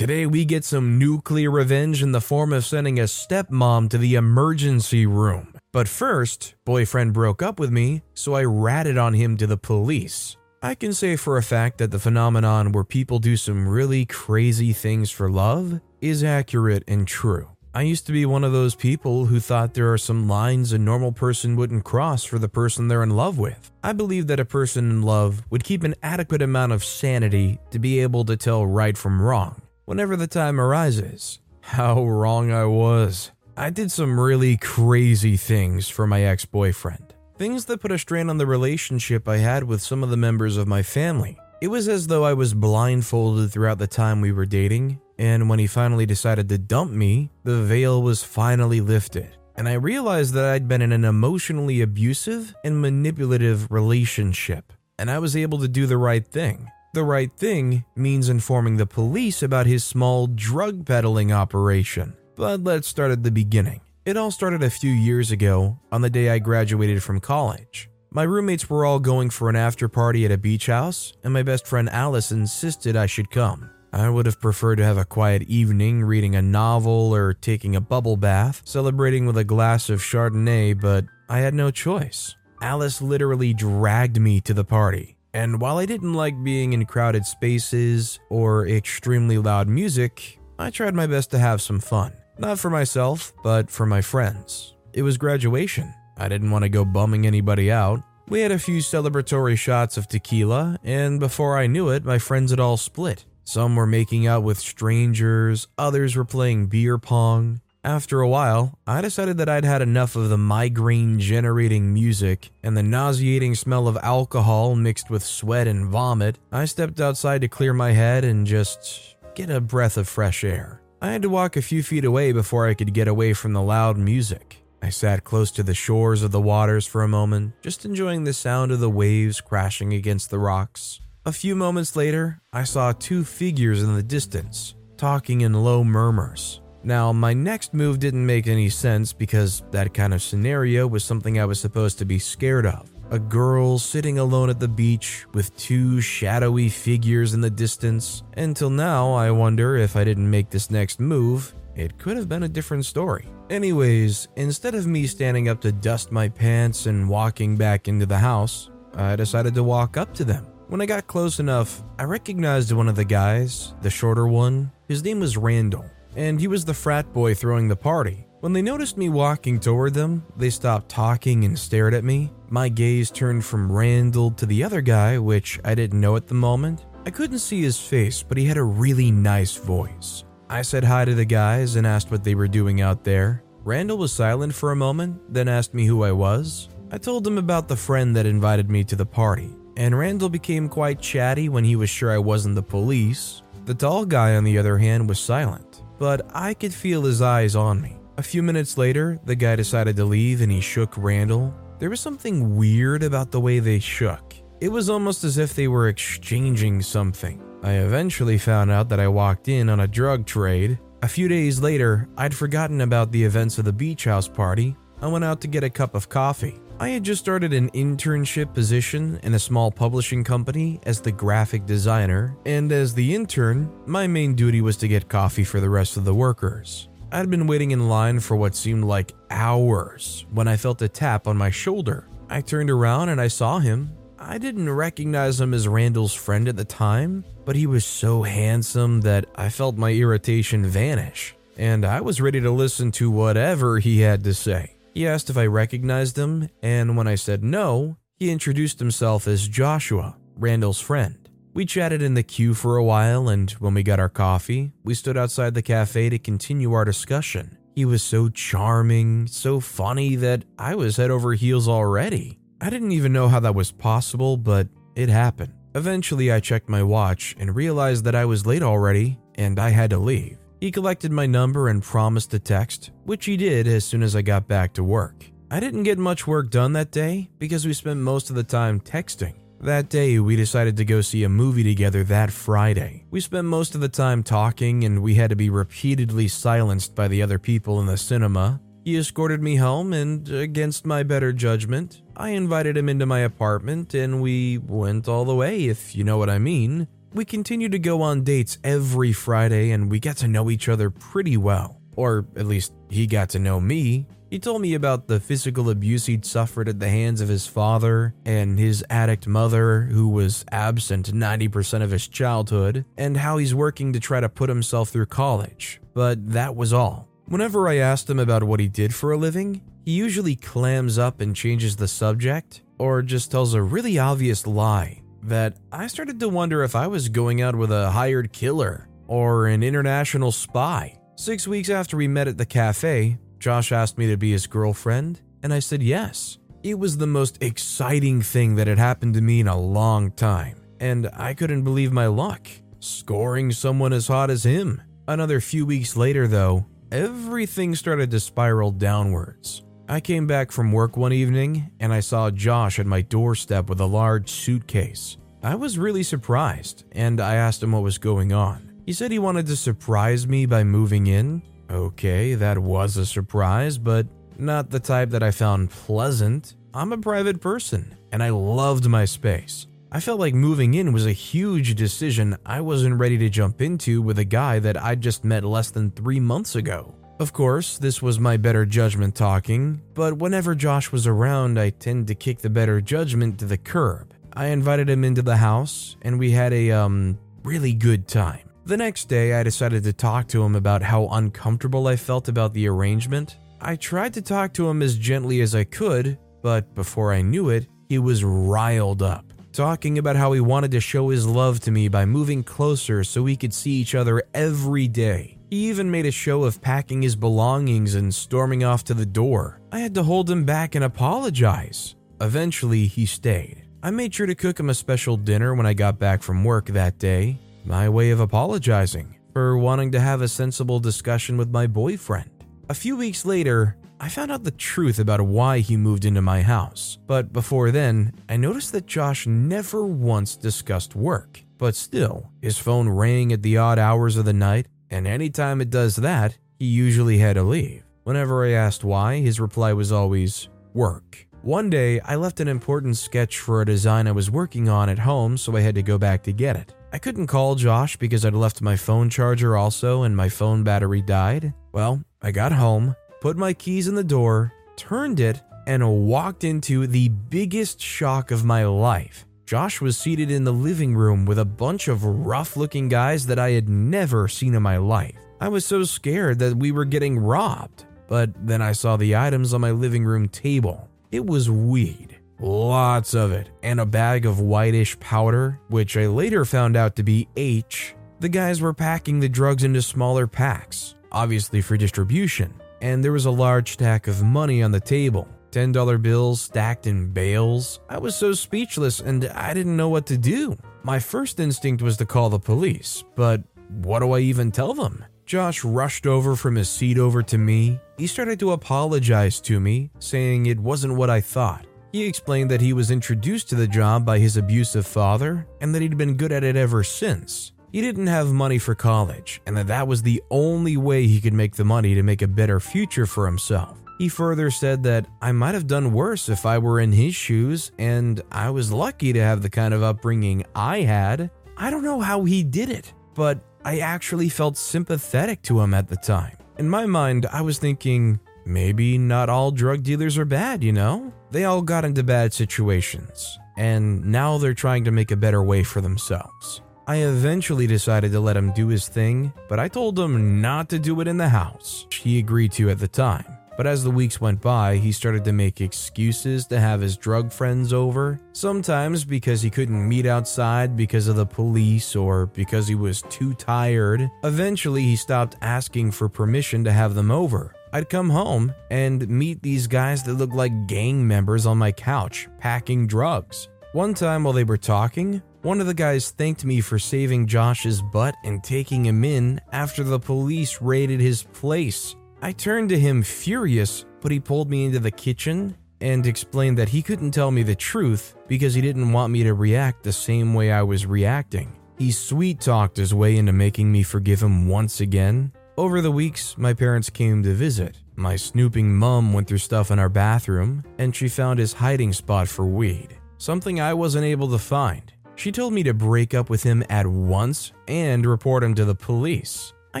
Today, we get some nuclear revenge in the form of sending a stepmom to the emergency room. But first, boyfriend broke up with me, so I ratted on him to the police. I can say for a fact that the phenomenon where people do some really crazy things for love is accurate and true. I used to be one of those people who thought there are some lines a normal person wouldn't cross for the person they're in love with. I believe that a person in love would keep an adequate amount of sanity to be able to tell right from wrong whenever the time arises. How wrong I was. I did some really crazy things for my ex boyfriend. Things that put a strain on the relationship I had with some of the members of my family. It was as though I was blindfolded throughout the time we were dating, and when he finally decided to dump me, the veil was finally lifted. And I realized that I'd been in an emotionally abusive and manipulative relationship, and I was able to do the right thing. The right thing means informing the police about his small drug peddling operation. But let's start at the beginning. It all started a few years ago, on the day I graduated from college. My roommates were all going for an after party at a beach house, and my best friend Alice insisted I should come. I would have preferred to have a quiet evening reading a novel or taking a bubble bath, celebrating with a glass of Chardonnay, but I had no choice. Alice literally dragged me to the party. And while I didn't like being in crowded spaces or extremely loud music, I tried my best to have some fun. Not for myself, but for my friends. It was graduation, I didn't want to go bumming anybody out. We had a few celebratory shots of tequila, and before I knew it, my friends had all split. Some were making out with strangers, others were playing beer pong. After a while, I decided that I'd had enough of the migraine generating music and the nauseating smell of alcohol mixed with sweat and vomit. I stepped outside to clear my head and just get a breath of fresh air. I had to walk a few feet away before I could get away from the loud music. I sat close to the shores of the waters for a moment, just enjoying the sound of the waves crashing against the rocks. A few moments later, I saw two figures in the distance, talking in low murmurs. Now, my next move didn't make any sense because that kind of scenario was something I was supposed to be scared of. A girl sitting alone at the beach with two shadowy figures in the distance. Until now, I wonder if I didn't make this next move, it could have been a different story. Anyways, instead of me standing up to dust my pants and walking back into the house, I decided to walk up to them. When I got close enough, I recognized one of the guys, the shorter one. His name was Randall, and he was the frat boy throwing the party. When they noticed me walking toward them, they stopped talking and stared at me. My gaze turned from Randall to the other guy, which I didn't know at the moment. I couldn't see his face, but he had a really nice voice. I said hi to the guys and asked what they were doing out there. Randall was silent for a moment, then asked me who I was. I told him about the friend that invited me to the party, and Randall became quite chatty when he was sure I wasn't the police. The tall guy, on the other hand, was silent, but I could feel his eyes on me. A few minutes later, the guy decided to leave and he shook Randall. There was something weird about the way they shook. It was almost as if they were exchanging something. I eventually found out that I walked in on a drug trade. A few days later, I'd forgotten about the events of the beach house party. I went out to get a cup of coffee. I had just started an internship position in a small publishing company as the graphic designer, and as the intern, my main duty was to get coffee for the rest of the workers. I'd been waiting in line for what seemed like hours when I felt a tap on my shoulder. I turned around and I saw him, I didn't recognize him as Randall's friend at the time, but he was so handsome that I felt my irritation vanish, and I was ready to listen to whatever he had to say. He asked if I recognized him, and when I said no, he introduced himself as Joshua, Randall's friend. We chatted in the queue for a while, and when we got our coffee, we stood outside the cafe to continue our discussion. He was so charming, so funny that I was head over heels already. I didn't even know how that was possible, but it happened. Eventually, I checked my watch and realized that I was late already and I had to leave. He collected my number and promised to text, which he did as soon as I got back to work. I didn't get much work done that day because we spent most of the time texting. That day, we decided to go see a movie together that Friday. We spent most of the time talking, and we had to be repeatedly silenced by the other people in the cinema he escorted me home, and against my better judgment, I invited him into my apartment and we went all the way, if you know what I mean. We continue to go on dates every Friday and we get to know each other pretty well. Or at least he got to know me. He told me about the physical abuse he'd suffered at the hands of his father and his addict mother, who was absent 90% of his childhood, and how he's working to try to put himself through college. But that was all. Whenever I asked him about what he did for a living, he usually clams up and changes the subject, or just tells a really obvious lie that I started to wonder if I was going out with a hired killer or an international spy. Six weeks after we met at the cafe, Josh asked me to be his girlfriend, and I said yes. It was the most exciting thing that had happened to me in a long time, and I couldn't believe my luck. Scoring someone as hot as him. Another few weeks later, though, everything started to spiral downwards. I came back from work one evening and I saw Josh at my doorstep with a large suitcase. I was really surprised and I asked him what was going on. He said he wanted to surprise me by moving in. Okay, that was a surprise, but not the type that I found pleasant. I'm a private person and I loved my space. I felt like moving in was a huge decision I wasn't ready to jump into with a guy that I'd just met less than three months ago. Of course, this was my better judgment talking, but whenever Josh was around, I tend to kick the better judgment to the curb. I invited him into the house, and we had a, um, really good time. The next day, I decided to talk to him about how uncomfortable I felt about the arrangement. I tried to talk to him as gently as I could, but before I knew it, he was riled up talking about how he wanted to show his love to me by moving closer so we could see each other every day. He even made a show of packing his belongings and storming off to the door. I had to hold him back and apologize. Eventually, he stayed. I made sure to cook him a special dinner when I got back from work that day, my way of apologizing for wanting to have a sensible discussion with my boyfriend. A few weeks later, I found out the truth about why he moved into my house, but before then, I noticed that Josh never once discussed work. But still, his phone rang at the odd hours of the night, and anytime it does that, he usually had to leave. Whenever I asked why, his reply was always work. One day, I left an important sketch for a design I was working on at home, so I had to go back to get it. I couldn't call Josh because I'd left my phone charger also and my phone battery died. Well, I got home, put my keys in the door, turned it, and walked into the biggest shock of my life. Josh was seated in the living room with a bunch of rough looking guys that I had never seen in my life. I was so scared that we were getting robbed, but then I saw the items on my living room table. It was weed, lots of it, and a bag of whitish powder, which I later found out to be H. The guys were packing the drugs into smaller packs, obviously for distribution and there was a large stack of money on the table. $10 bills stacked in bales. I was so speechless and I didn't know what to do. My first instinct was to call the police, but what do I even tell them? Josh rushed over from his seat over to me. He started to apologize to me, saying it wasn't what I thought. He explained that he was introduced to the job by his abusive father and that he'd been good at it ever since. He didn't have money for college, and that that was the only way he could make the money to make a better future for himself. He further said that I might have done worse if I were in his shoes, and I was lucky to have the kind of upbringing I had. I don't know how he did it, but I actually felt sympathetic to him at the time. In my mind, I was thinking, maybe not all drug dealers are bad, you know? They all got into bad situations, and now they're trying to make a better way for themselves. I eventually decided to let him do his thing, but I told him not to do it in the house. He agreed to at the time. But as the weeks went by, he started to make excuses to have his drug friends over. Sometimes because he couldn't meet outside because of the police or because he was too tired. Eventually, he stopped asking for permission to have them over. I'd come home and meet these guys that looked like gang members on my couch, packing drugs. One time while they were talking, one of the guys thanked me for saving Josh's butt and taking him in after the police raided his place. I turned to him furious, but he pulled me into the kitchen and explained that he couldn't tell me the truth because he didn't want me to react the same way I was reacting. He sweet talked his way into making me forgive him once again. Over the weeks, my parents came to visit. My snooping mom went through stuff in our bathroom, and she found his hiding spot for weed, something I wasn't able to find. She told me to break up with him at once and report him to the police. I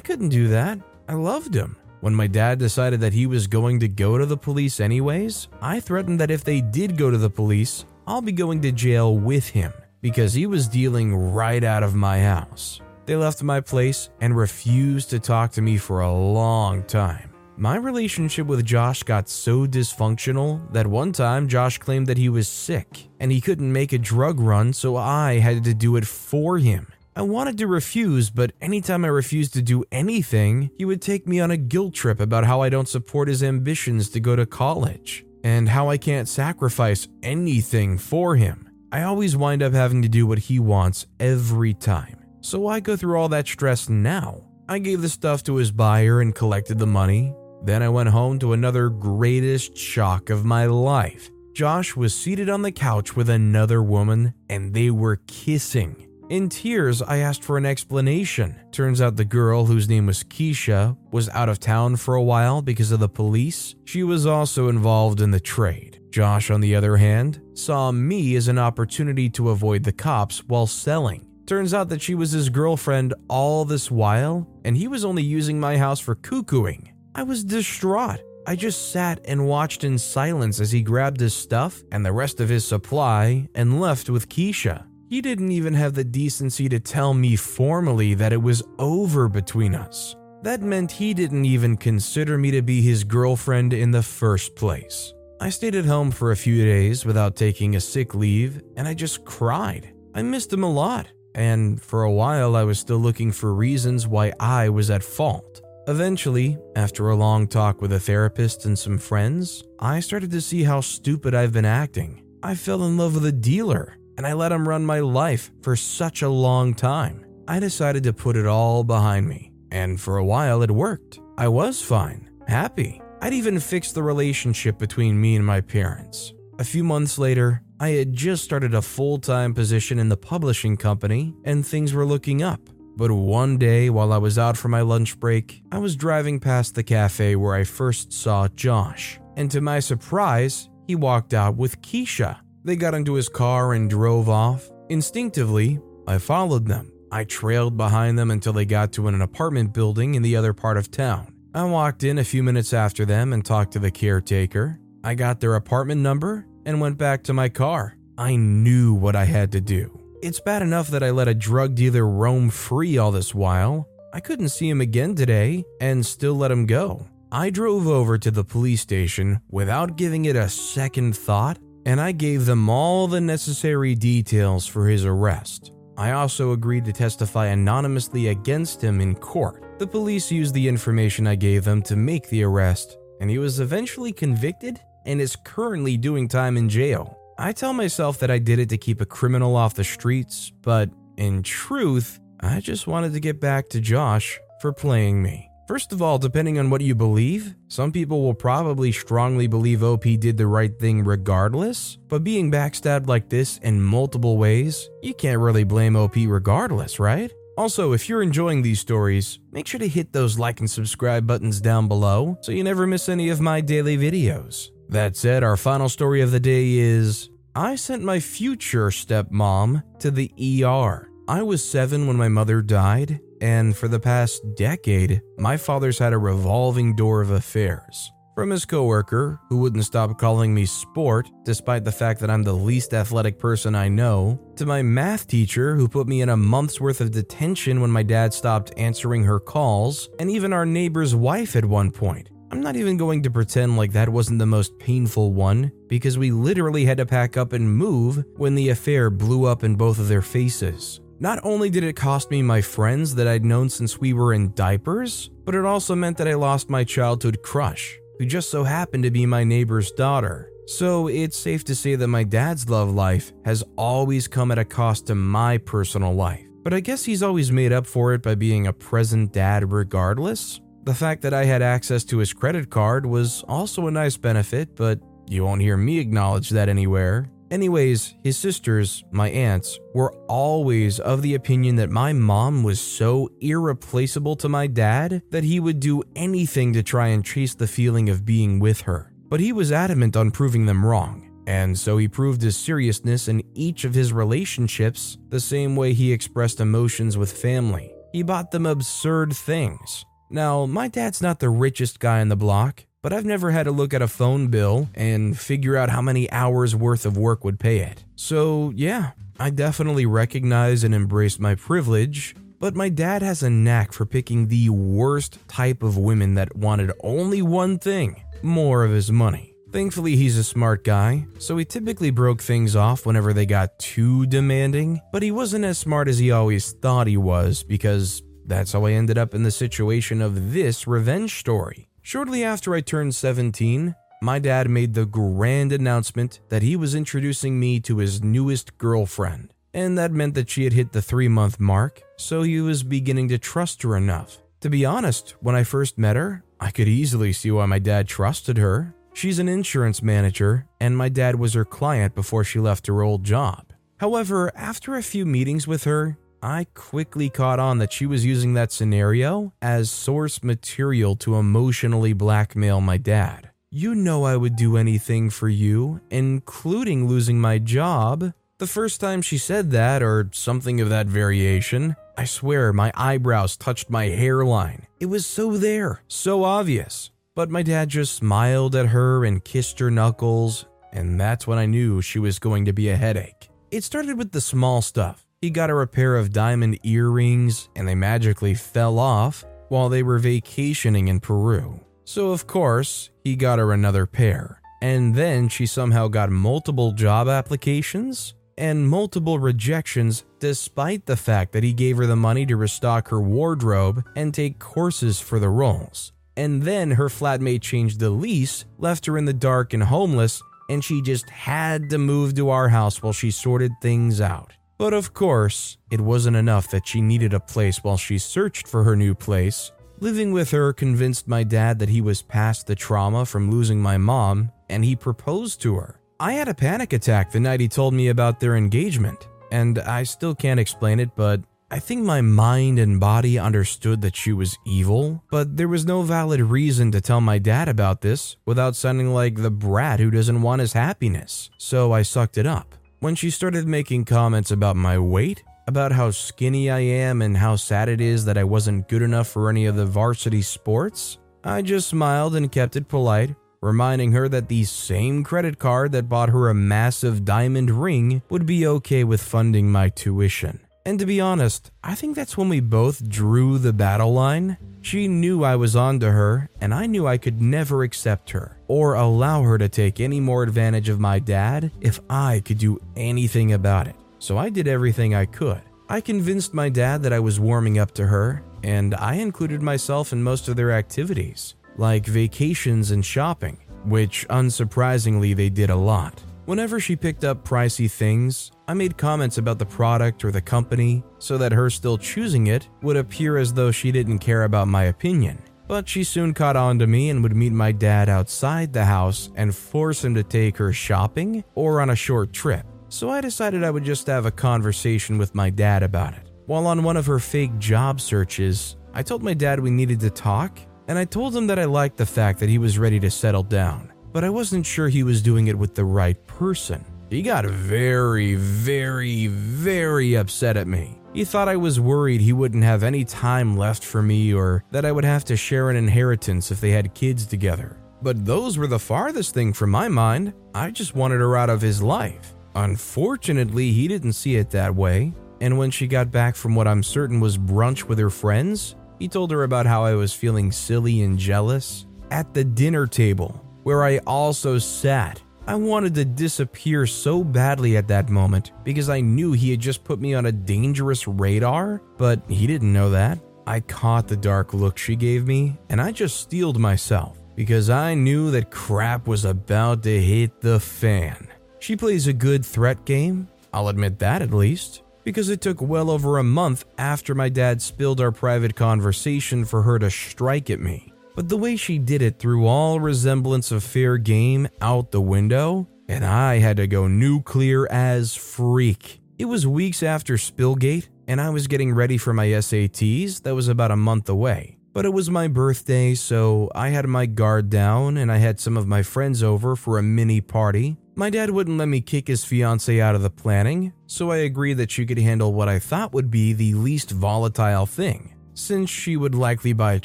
couldn't do that. I loved him. When my dad decided that he was going to go to the police anyways, I threatened that if they did go to the police, I'll be going to jail with him because he was dealing right out of my house. They left my place and refused to talk to me for a long time. My relationship with Josh got so dysfunctional that one time Josh claimed that he was sick and he couldn't make a drug run, so I had to do it for him. I wanted to refuse, but anytime I refused to do anything, he would take me on a guilt trip about how I don't support his ambitions to go to college and how I can't sacrifice anything for him. I always wind up having to do what he wants every time. So why go through all that stress now? I gave the stuff to his buyer and collected the money, then I went home to another greatest shock of my life. Josh was seated on the couch with another woman and they were kissing. In tears, I asked for an explanation. Turns out the girl, whose name was Keisha, was out of town for a while because of the police. She was also involved in the trade. Josh, on the other hand, saw me as an opportunity to avoid the cops while selling. Turns out that she was his girlfriend all this while, and he was only using my house for cuckooing. I was distraught. I just sat and watched in silence as he grabbed his stuff and the rest of his supply and left with Keisha. He didn't even have the decency to tell me formally that it was over between us. That meant he didn't even consider me to be his girlfriend in the first place. I stayed at home for a few days without taking a sick leave and I just cried. I missed him a lot, and for a while I was still looking for reasons why I was at fault. Eventually, after a long talk with a therapist and some friends, I started to see how stupid I've been acting. I fell in love with a dealer, and I let him run my life for such a long time. I decided to put it all behind me, and for a while it worked. I was fine, happy. I'd even fixed the relationship between me and my parents. A few months later, I had just started a full time position in the publishing company, and things were looking up. But one day, while I was out for my lunch break, I was driving past the cafe where I first saw Josh. And to my surprise, he walked out with Keisha. They got into his car and drove off. Instinctively, I followed them. I trailed behind them until they got to an apartment building in the other part of town. I walked in a few minutes after them and talked to the caretaker. I got their apartment number and went back to my car. I knew what I had to do. It's bad enough that I let a drug dealer roam free all this while. I couldn't see him again today and still let him go. I drove over to the police station without giving it a second thought, and I gave them all the necessary details for his arrest. I also agreed to testify anonymously against him in court. The police used the information I gave them to make the arrest, and he was eventually convicted and is currently doing time in jail. I tell myself that I did it to keep a criminal off the streets, but in truth, I just wanted to get back to Josh for playing me. First of all, depending on what you believe, some people will probably strongly believe OP did the right thing regardless, but being backstabbed like this in multiple ways, you can't really blame OP regardless, right? Also, if you're enjoying these stories, make sure to hit those like and subscribe buttons down below so you never miss any of my daily videos. That said, our final story of the day is I sent my future stepmom to the ER. I was seven when my mother died, and for the past decade, my father's had a revolving door of affairs. From his coworker, who wouldn't stop calling me sport despite the fact that I'm the least athletic person I know, to my math teacher who put me in a month's worth of detention when my dad stopped answering her calls, and even our neighbor's wife at one point. I'm not even going to pretend like that wasn't the most painful one, because we literally had to pack up and move when the affair blew up in both of their faces. Not only did it cost me my friends that I'd known since we were in diapers, but it also meant that I lost my childhood crush, who just so happened to be my neighbor's daughter. So it's safe to say that my dad's love life has always come at a cost to my personal life. But I guess he's always made up for it by being a present dad regardless. The fact that I had access to his credit card was also a nice benefit, but you won't hear me acknowledge that anywhere. Anyways, his sisters, my aunts, were always of the opinion that my mom was so irreplaceable to my dad that he would do anything to try and chase the feeling of being with her. But he was adamant on proving them wrong. And so he proved his seriousness in each of his relationships the same way he expressed emotions with family. He bought them absurd things. Now, my dad's not the richest guy in the block, but I've never had to look at a phone bill and figure out how many hours worth of work would pay it. So, yeah, I definitely recognize and embrace my privilege, but my dad has a knack for picking the worst type of women that wanted only one thing more of his money. Thankfully, he's a smart guy, so he typically broke things off whenever they got too demanding, but he wasn't as smart as he always thought he was because that's how I ended up in the situation of this revenge story. Shortly after I turned 17, my dad made the grand announcement that he was introducing me to his newest girlfriend, and that meant that she had hit the three month mark, so he was beginning to trust her enough. To be honest, when I first met her, I could easily see why my dad trusted her. She's an insurance manager, and my dad was her client before she left her old job. However, after a few meetings with her, I quickly caught on that she was using that scenario as source material to emotionally blackmail my dad. You know I would do anything for you, including losing my job. The first time she said that, or something of that variation, I swear my eyebrows touched my hairline. It was so there, so obvious. But my dad just smiled at her and kissed her knuckles, and that's when I knew she was going to be a headache. It started with the small stuff. He got her a pair of diamond earrings, and they magically fell off while they were vacationing in Peru. So, of course, he got her another pair. And then she somehow got multiple job applications and multiple rejections despite the fact that he gave her the money to restock her wardrobe and take courses for the roles and then her flatmate changed the lease, left her in the dark and homeless, and she just had to move to our house while she sorted things out. But of course, it wasn't enough that she needed a place while she searched for her new place. Living with her convinced my dad that he was past the trauma from losing my mom, and he proposed to her. I had a panic attack the night he told me about their engagement, and I still can't explain it, but I think my mind and body understood that she was evil, but there was no valid reason to tell my dad about this without sounding like the brat who doesn't want his happiness, so I sucked it up. When she started making comments about my weight, about how skinny I am, and how sad it is that I wasn't good enough for any of the varsity sports, I just smiled and kept it polite, reminding her that the same credit card that bought her a massive diamond ring would be okay with funding my tuition. And to be honest, I think that's when we both drew the battle line. She knew I was onto her, and I knew I could never accept her or allow her to take any more advantage of my dad if I could do anything about it. So I did everything I could. I convinced my dad that I was warming up to her, and I included myself in most of their activities, like vacations and shopping, which unsurprisingly they did a lot. Whenever she picked up pricey things, I made comments about the product or the company so that her still choosing it would appear as though she didn't care about my opinion. But she soon caught on to me and would meet my dad outside the house and force him to take her shopping or on a short trip. So I decided I would just have a conversation with my dad about it. While on one of her fake job searches, I told my dad we needed to talk, and I told him that I liked the fact that he was ready to settle down but I wasn't sure he was doing it with the right person. He got very, very, very upset at me. He thought I was worried he wouldn't have any time left for me or that I would have to share an inheritance if they had kids together. But those were the farthest thing from my mind. I just wanted her out of his life. Unfortunately, he didn't see it that way, and when she got back from what I'm certain was brunch with her friends, he told her about how I was feeling silly and jealous. At the dinner table, where I also sat. I wanted to disappear so badly at that moment because I knew he had just put me on a dangerous radar, but he didn't know that. I caught the dark look she gave me and I just steeled myself because I knew that crap was about to hit the fan. She plays a good threat game, I'll admit that at least, because it took well over a month after my dad spilled our private conversation for her to strike at me. But the way she did it threw all resemblance of fair game out the window, and I had to go nuclear as freak. It was weeks after Spillgate, and I was getting ready for my SATs that was about a month away. But it was my birthday, so I had my guard down and I had some of my friends over for a mini party. My dad wouldn't let me kick his fiance out of the planning, so I agreed that she could handle what I thought would be the least volatile thing, since she would likely buy it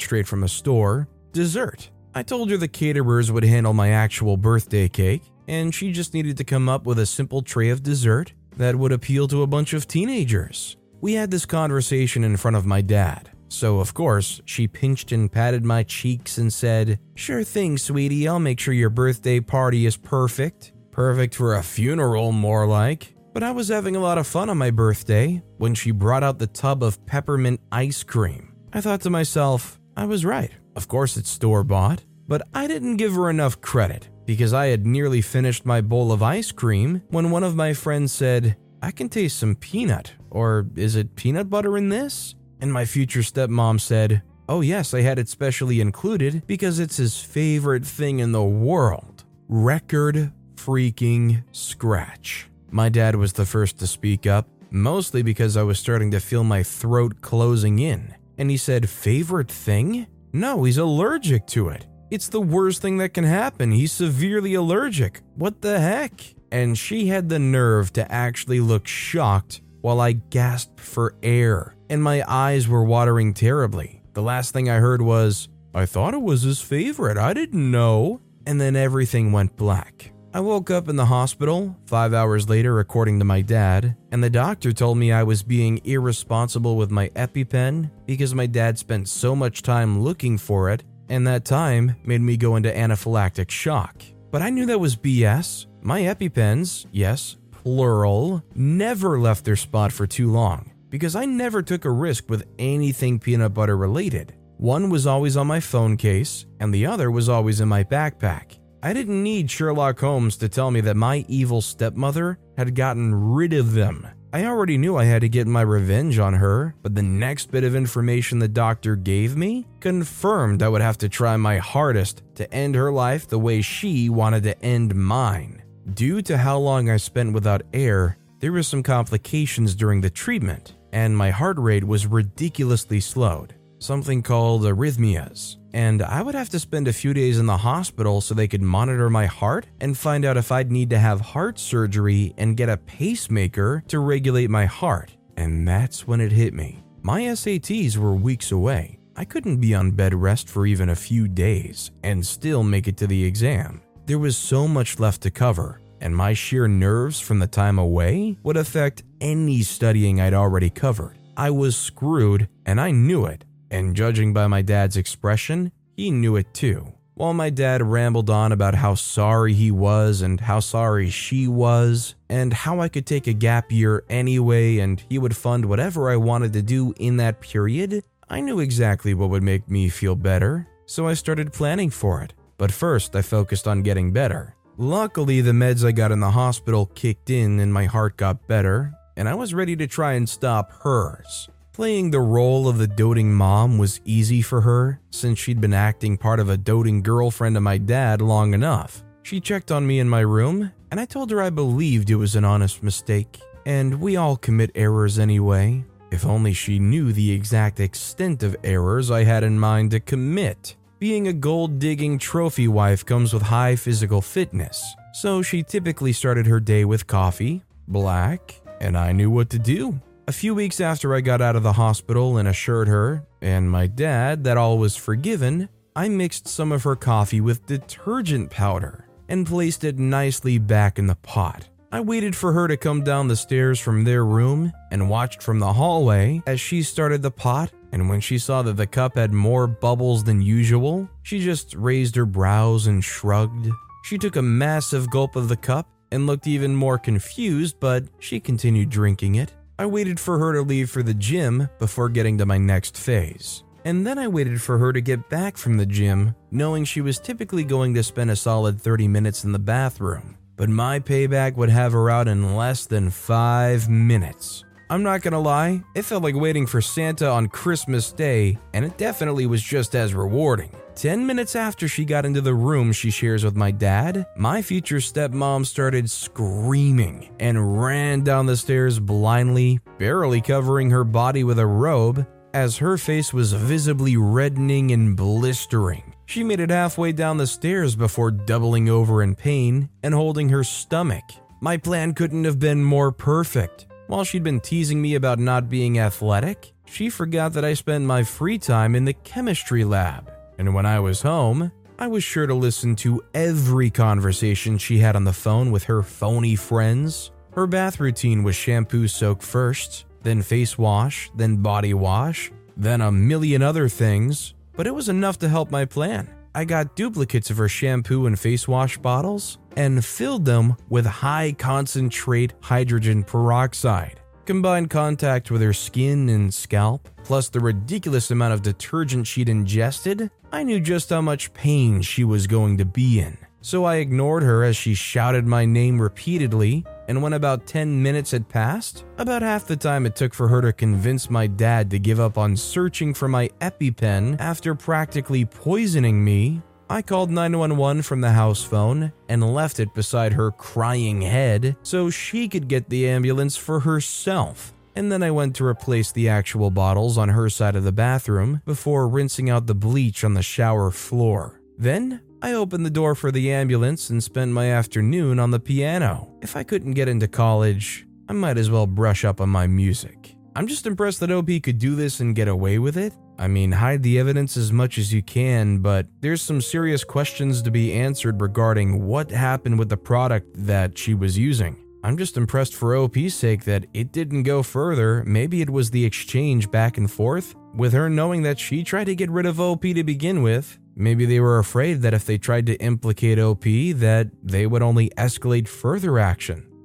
straight from a store dessert. I told her the caterers would handle my actual birthday cake, and she just needed to come up with a simple tray of dessert that would appeal to a bunch of teenagers. We had this conversation in front of my dad, so of course, she pinched and patted my cheeks and said, Sure thing, sweetie, I'll make sure your birthday party is perfect. Perfect for a funeral, more like. But I was having a lot of fun on my birthday when she brought out the tub of peppermint ice cream. I thought to myself, I was right. Of course, it's store bought. But I didn't give her enough credit because I had nearly finished my bowl of ice cream when one of my friends said, I can taste some peanut, or is it peanut butter in this? And my future stepmom said, Oh, yes, I had it specially included because it's his favorite thing in the world. Record freaking scratch. My dad was the first to speak up, mostly because I was starting to feel my throat closing in. And he said, Favorite thing? No, he's allergic to it. It's the worst thing that can happen. He's severely allergic. What the heck? And she had the nerve to actually look shocked while I gasped for air and my eyes were watering terribly. The last thing I heard was, I thought it was his favorite. I didn't know. And then everything went black. I woke up in the hospital five hours later, according to my dad, and the doctor told me I was being irresponsible with my EpiPen because my dad spent so much time looking for it, and that time made me go into anaphylactic shock. But I knew that was BS. My EpiPens, yes, plural, never left their spot for too long because I never took a risk with anything peanut butter related. One was always on my phone case, and the other was always in my backpack. I didn't need Sherlock Holmes to tell me that my evil stepmother had gotten rid of them. I already knew I had to get my revenge on her, but the next bit of information the doctor gave me confirmed I would have to try my hardest to end her life the way she wanted to end mine. Due to how long I spent without air, there were some complications during the treatment, and my heart rate was ridiculously slowed, something called arrhythmias. And I would have to spend a few days in the hospital so they could monitor my heart and find out if I'd need to have heart surgery and get a pacemaker to regulate my heart. And that's when it hit me. My SATs were weeks away. I couldn't be on bed rest for even a few days and still make it to the exam. There was so much left to cover, and my sheer nerves from the time away would affect any studying I'd already covered. I was screwed, and I knew it, and judging by my dad's expression, he knew it too. While my dad rambled on about how sorry he was and how sorry she was, and how I could take a gap year anyway and he would fund whatever I wanted to do in that period, I knew exactly what would make me feel better, so I started planning for it. But first, I focused on getting better. Luckily, the meds I got in the hospital kicked in and my heart got better, and I was ready to try and stop hers. Playing the role of the doting mom was easy for her since she'd been acting part of a doting girlfriend of my dad long enough. She checked on me in my room, and I told her I believed it was an honest mistake, and we all commit errors anyway. If only she knew the exact extent of errors I had in mind to commit. Being a gold digging trophy wife comes with high physical fitness, so she typically started her day with coffee, black, and I knew what to do. A few weeks after I got out of the hospital and assured her, and my dad, that all was forgiven, I mixed some of her coffee with detergent powder and placed it nicely back in the pot. I waited for her to come down the stairs from their room and watched from the hallway as she started the pot and when she saw that the cup had more bubbles than usual, she just raised her brows and shrugged. She took a massive gulp of the cup and looked even more confused, but she continued drinking it. I waited for her to leave for the gym before getting to my next phase. And then I waited for her to get back from the gym, knowing she was typically going to spend a solid 30 minutes in the bathroom. But my payback would have her out in less than 5 minutes. I'm not gonna lie, it felt like waiting for Santa on Christmas Day, and it definitely was just as rewarding. 10 minutes after she got into the room she shares with my dad, my future stepmom started screaming and ran down the stairs blindly, barely covering her body with a robe, as her face was visibly reddening and blistering. She made it halfway down the stairs before doubling over in pain and holding her stomach. My plan couldn't have been more perfect. While she'd been teasing me about not being athletic, she forgot that I spent my free time in the chemistry lab. And when I was home, I was sure to listen to every conversation she had on the phone with her phony friends. Her bath routine was shampoo soak first, then face wash, then body wash, then a million other things, but it was enough to help my plan. I got duplicates of her shampoo and face wash bottles and filled them with high concentrate hydrogen peroxide. Combined contact with her skin and scalp, plus the ridiculous amount of detergent she'd ingested, I knew just how much pain she was going to be in. So I ignored her as she shouted my name repeatedly, and when about 10 minutes had passed, about half the time it took for her to convince my dad to give up on searching for my EpiPen after practically poisoning me, I called 911 from the house phone and left it beside her crying head so she could get the ambulance for herself. And then I went to replace the actual bottles on her side of the bathroom before rinsing out the bleach on the shower floor. Then I opened the door for the ambulance and spent my afternoon on the piano. If I couldn't get into college, I might as well brush up on my music. I'm just impressed that OP could do this and get away with it. I mean, hide the evidence as much as you can, but there's some serious questions to be answered regarding what happened with the product that she was using. I'm just impressed for OP's sake that it didn't go further. Maybe it was the exchange back and forth, with her knowing that she tried to get rid of OP to begin with. Maybe they were afraid that if they tried to implicate OP that they would only escalate further action.